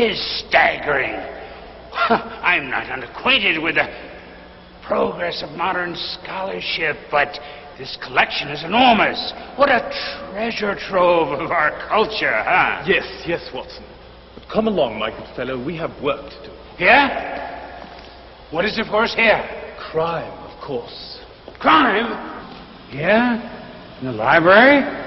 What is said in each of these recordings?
is staggering. I'm not unacquainted with the progress of modern scholarship, but this collection is enormous. What a treasure trove of our culture, huh? Yes, yes, Watson. But come along, my good fellow. We have work to do. Here? What is it for us here? Crime, of course. Crime? Yeah? In the library?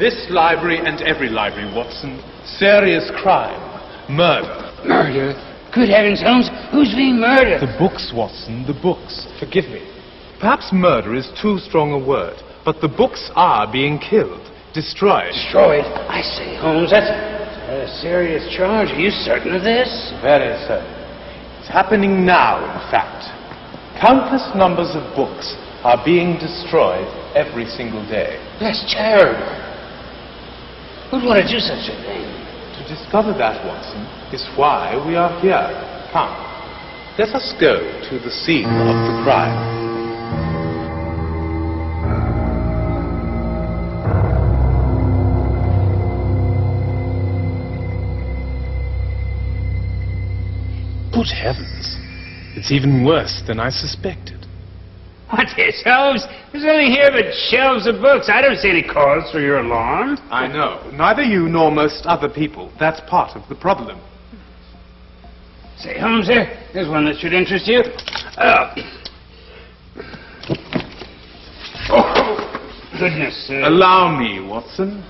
This library and every library, Watson. Serious crime. Murder. Murder? Good heavens, Holmes, who's being murdered? The books, Watson, the books. Forgive me. Perhaps murder is too strong a word, but the books are being killed, destroyed. Destroyed? I say, Holmes, that's a serious charge. Are you certain of this? Very certain. It's happening now, in fact. Countless numbers of books are being destroyed every single day. That's terrible. Who'd want to do such a thing? To discover that, Watson, is why we are here. Come, let us go to the scene of the crime. Good heavens. It's even worse than I suspected. What is, Holmes? There's nothing here but shelves of books. I don't see any cause for your alarm. I know. Neither you nor most other people. That's part of the problem. Say, Holmes, there, there's one that should interest you. Uh, oh, goodness. Uh, Allow me, Watson.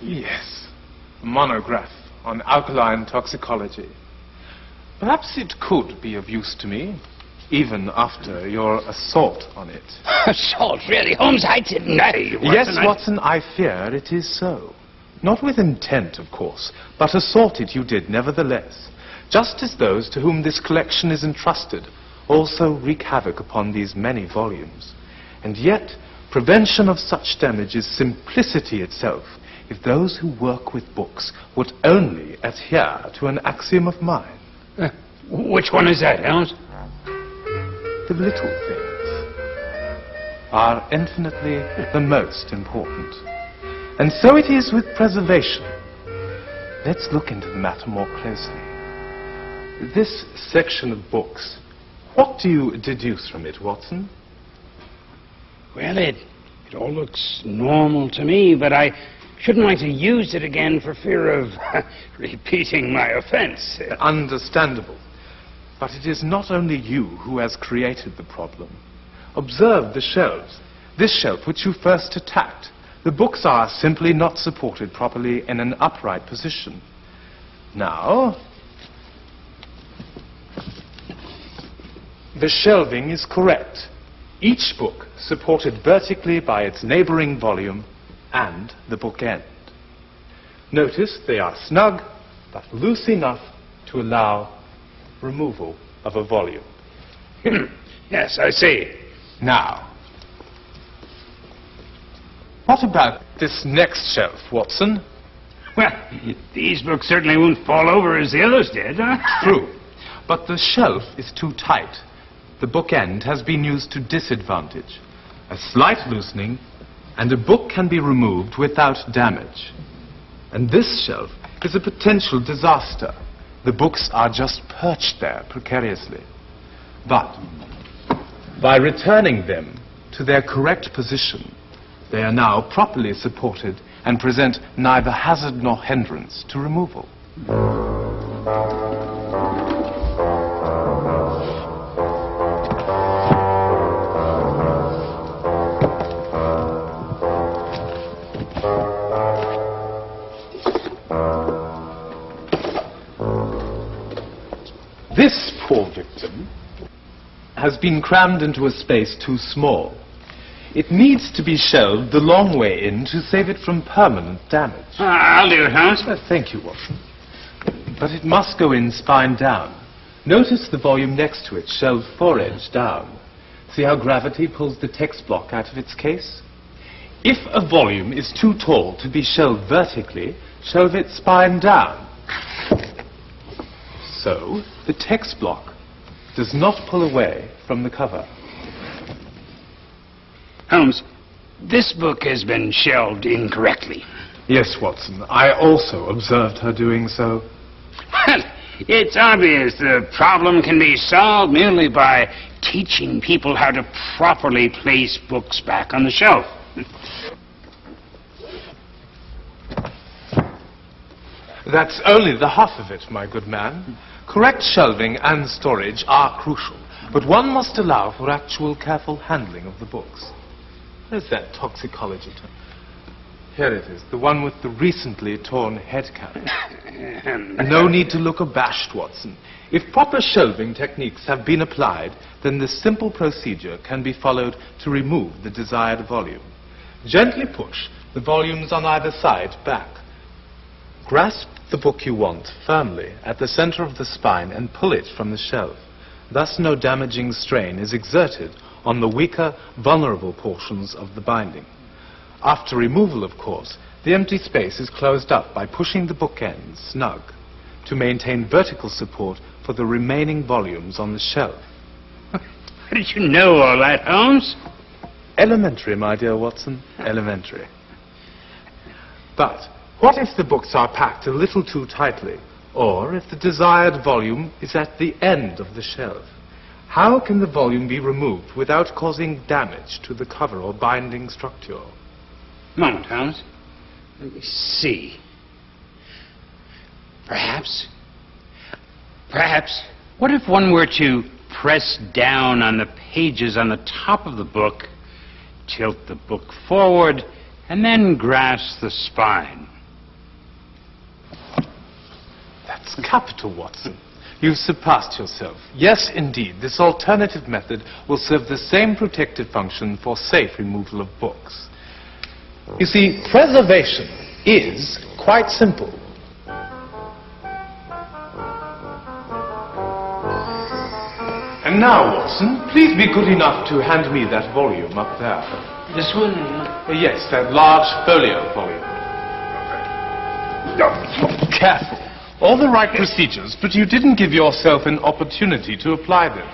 Yes, a monograph on alkaline toxicology. Perhaps it could be of use to me, even after your assault on it. Assault, really? Holmes, I didn't know you. yes, Watson, I- Watson, I fear it is so. Not with intent, of course, but assault it you did nevertheless. Just as those to whom this collection is entrusted also wreak havoc upon these many volumes. And yet, prevention of such damage is simplicity itself, if those who work with books would only adhere to an axiom of mine. Uh, which one is that, Holmes? The little things are infinitely the most important. And so it is with preservation. Let's look into the matter more closely. This section of books, what do you deduce from it, Watson? Well, it, it all looks normal to me, but I shouldn't like to use it again for fear of uh, repeating my offense. Understandable. But it is not only you who has created the problem. Observe the shelves. This shelf which you first attacked. The books are simply not supported properly in an upright position. Now, the shelving is correct. Each book supported vertically by its neighboring volume and the bookend. Notice they are snug, but loose enough to allow removal of a volume. yes, I see. Now, what about this next shelf, Watson? Well, these books certainly won't fall over as the others did, huh? True, but the shelf is too tight. The bookend has been used to disadvantage. A slight loosening, and a book can be removed without damage. And this shelf is a potential disaster. The books are just perched there precariously. But by returning them to their correct position, they are now properly supported and present neither hazard nor hindrance to removal. Been crammed into a space too small. It needs to be shelved the long way in to save it from permanent damage. Uh, I'll do it, Holmes. Uh, thank you, Watson. But it must go in spine down. Notice the volume next to it, shelved foredge down. See how gravity pulls the text block out of its case? If a volume is too tall to be shelved vertically, shelve it spine down. So, the text block does not pull away from the cover. Holmes, This book has been shelved incorrectly. Yes, Watson. I also observed her doing so. It's obvious the problem can be solved merely by teaching people how to properly place books back on the shelf. That's only the half of it, my good man. Correct shelving and storage are crucial, but one must allow for actual careful handling of the books. Where's that toxicology term? Here it is, the one with the recently torn head cap. No need to look abashed, Watson. If proper shelving techniques have been applied, then this simple procedure can be followed to remove the desired volume. Gently push the volumes on either side back. Grasp the book you want firmly at the center of the spine and pull it from the shelf. Thus no damaging strain is exerted on the weaker, vulnerable portions of the binding. After removal, of course, the empty space is closed up by pushing the bookends snug to maintain vertical support for the remaining volumes on the shelf. How did you know all that, Holmes? Elementary, my dear Watson, elementary. But what if the books are packed a little too tightly, or if the desired volume is at the end of the shelf? How can the volume be removed without causing damage to the cover or binding structure? Moment, Holmes. Let me see. Perhaps. Perhaps. What if one were to press down on the pages on the top of the book, tilt the book forward, and then grasp the spine? That's capital, Watson. You've surpassed yourself. Yes, indeed, this alternative method will serve the same protective function for safe removal of books. You see, preservation is quite simple. And now, Watson, please be good enough to hand me that volume up there. This one? Uh, yes, that large folio volume. Careful. All the right procedures, but you didn't give yourself an opportunity to apply them.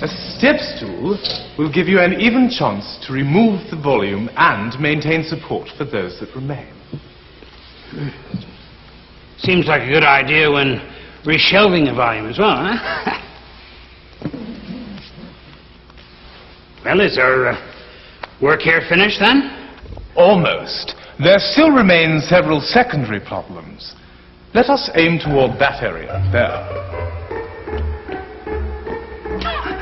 A step stool will give you an even chance to remove the volume and maintain support for those that remain. Seems like a good idea when reshelving a volume as well, huh? well, is our uh, work here finished then? Almost. There still remain several secondary problems. Let us aim toward that area, there.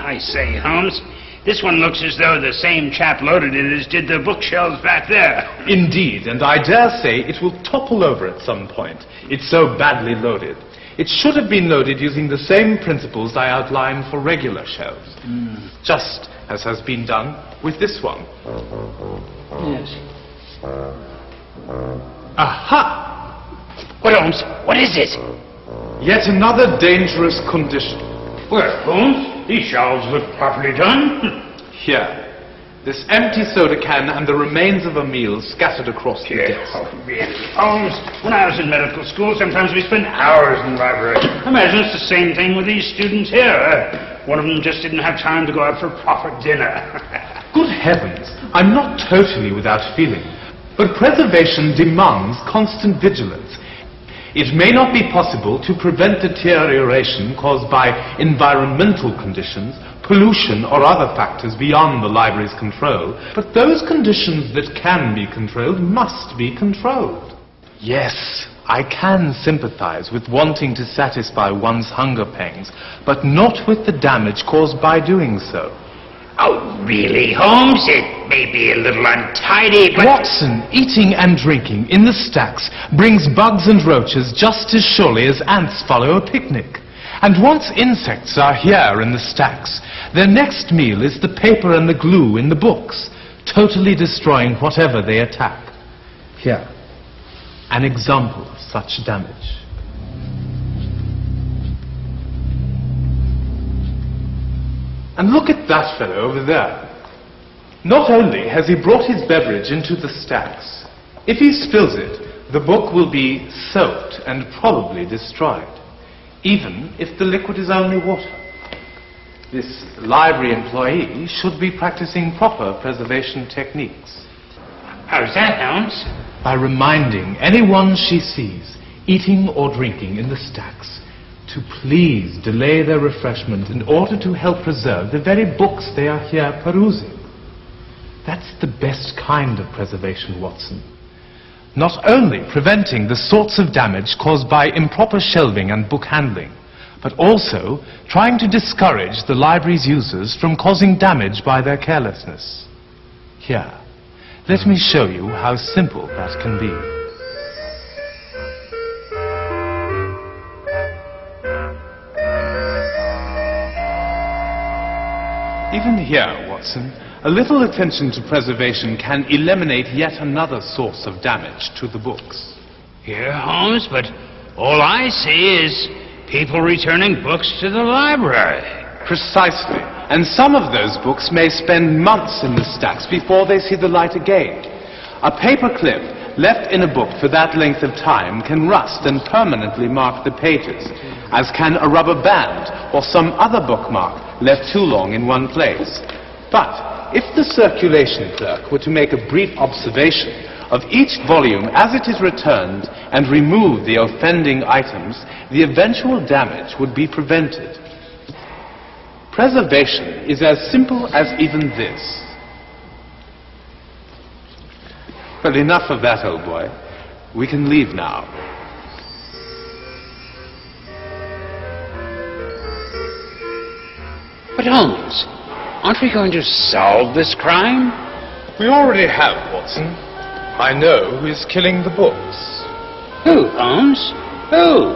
I say, Holmes, this one looks as though the same chap loaded it as did the bookshelves back there. Indeed, and I dare say it will topple over at some point. It's so badly loaded. It should have been loaded using the same principles I outlined for regular shelves. Hmm. Just as has been done with this one. Yes. Aha! What, Holmes? What is it? Yet another dangerous condition. Well, Holmes, these shelves look properly done. Here. This empty soda can and the remains of a meal scattered across the desk. Oh, really? Holmes, when I was in medical school, sometimes we spent hours in the library. Imagine it's the same thing with these students here. Uh, One of them just didn't have time to go out for a proper dinner. Good heavens, I'm not totally without feeling, but preservation demands constant vigilance. It may not be possible to prevent deterioration caused by environmental conditions, pollution or other factors beyond the library's control, but those conditions that can be controlled must be controlled. Yes, I can sympathize with wanting to satisfy one's hunger pangs, but not with the damage caused by doing so. Oh, really, Holmes? It may be a little untidy, but... Watson, eating and drinking in the stacks brings bugs and roaches just as surely as ants follow a picnic. And once insects are here in the stacks, their next meal is the paper and the glue in the books, totally destroying whatever they attack. Here, an example of such damage. And look at that fellow over there. Not only has he brought his beverage into the stacks, if he spills it, the book will be soaked and probably destroyed, even if the liquid is only water. This library employee should be practicing proper preservation techniques How's that, Holmes? by reminding anyone she sees eating or drinking in the stacks to please delay their refreshment in order to help preserve the very books they are here perusing. That's the best kind of preservation, Watson. Not only preventing the sorts of damage caused by improper shelving and book handling, but also trying to discourage the library's users from causing damage by their carelessness. Here, let me show you how simple that can be. Even here, Watson, a little attention to preservation can eliminate yet another source of damage to the books. Here, Holmes, but all I see is people returning books to the library. Precisely. And some of those books may spend months in the stacks before they see the light again. A paper clip left in a book for that length of time can rust and permanently mark the pages, as can a rubber band or some other bookmark left too long in one place. But if the circulation clerk were to make a brief observation of each volume as it is returned and remove the offending items, the eventual damage would be prevented. Preservation is as simple as even this. Well, enough of that, old boy. We can leave now. But Holmes, aren't we going to solve this crime? We already have, Watson. I know who is killing the books. Who, Holmes? Who?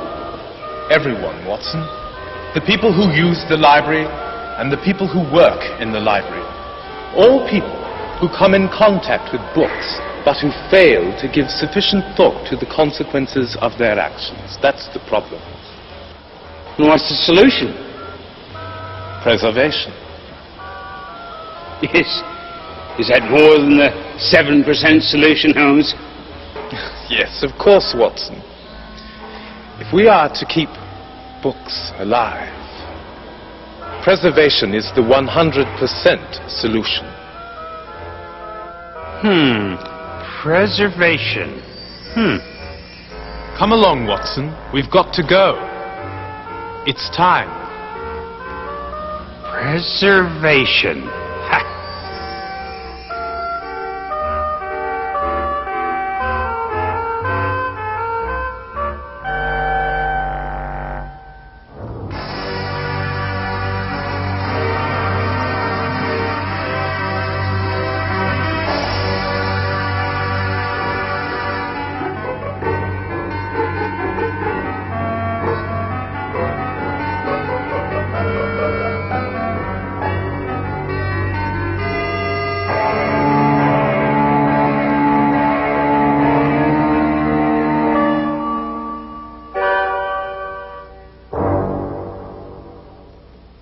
Everyone, Watson. The people who use the library and the people who work in the library. All people who come in contact with books but who fail to give sufficient thought to the consequences of their actions. That's the problem. And what's the solution? Preservation. Yes. Is that more than the 7% solution, Holmes? Yes, of course, Watson. If we are to keep books alive, preservation is the 100% solution. Hmm. Preservation. Hmm. Come along, Watson. We've got to go. It's time. Preservation.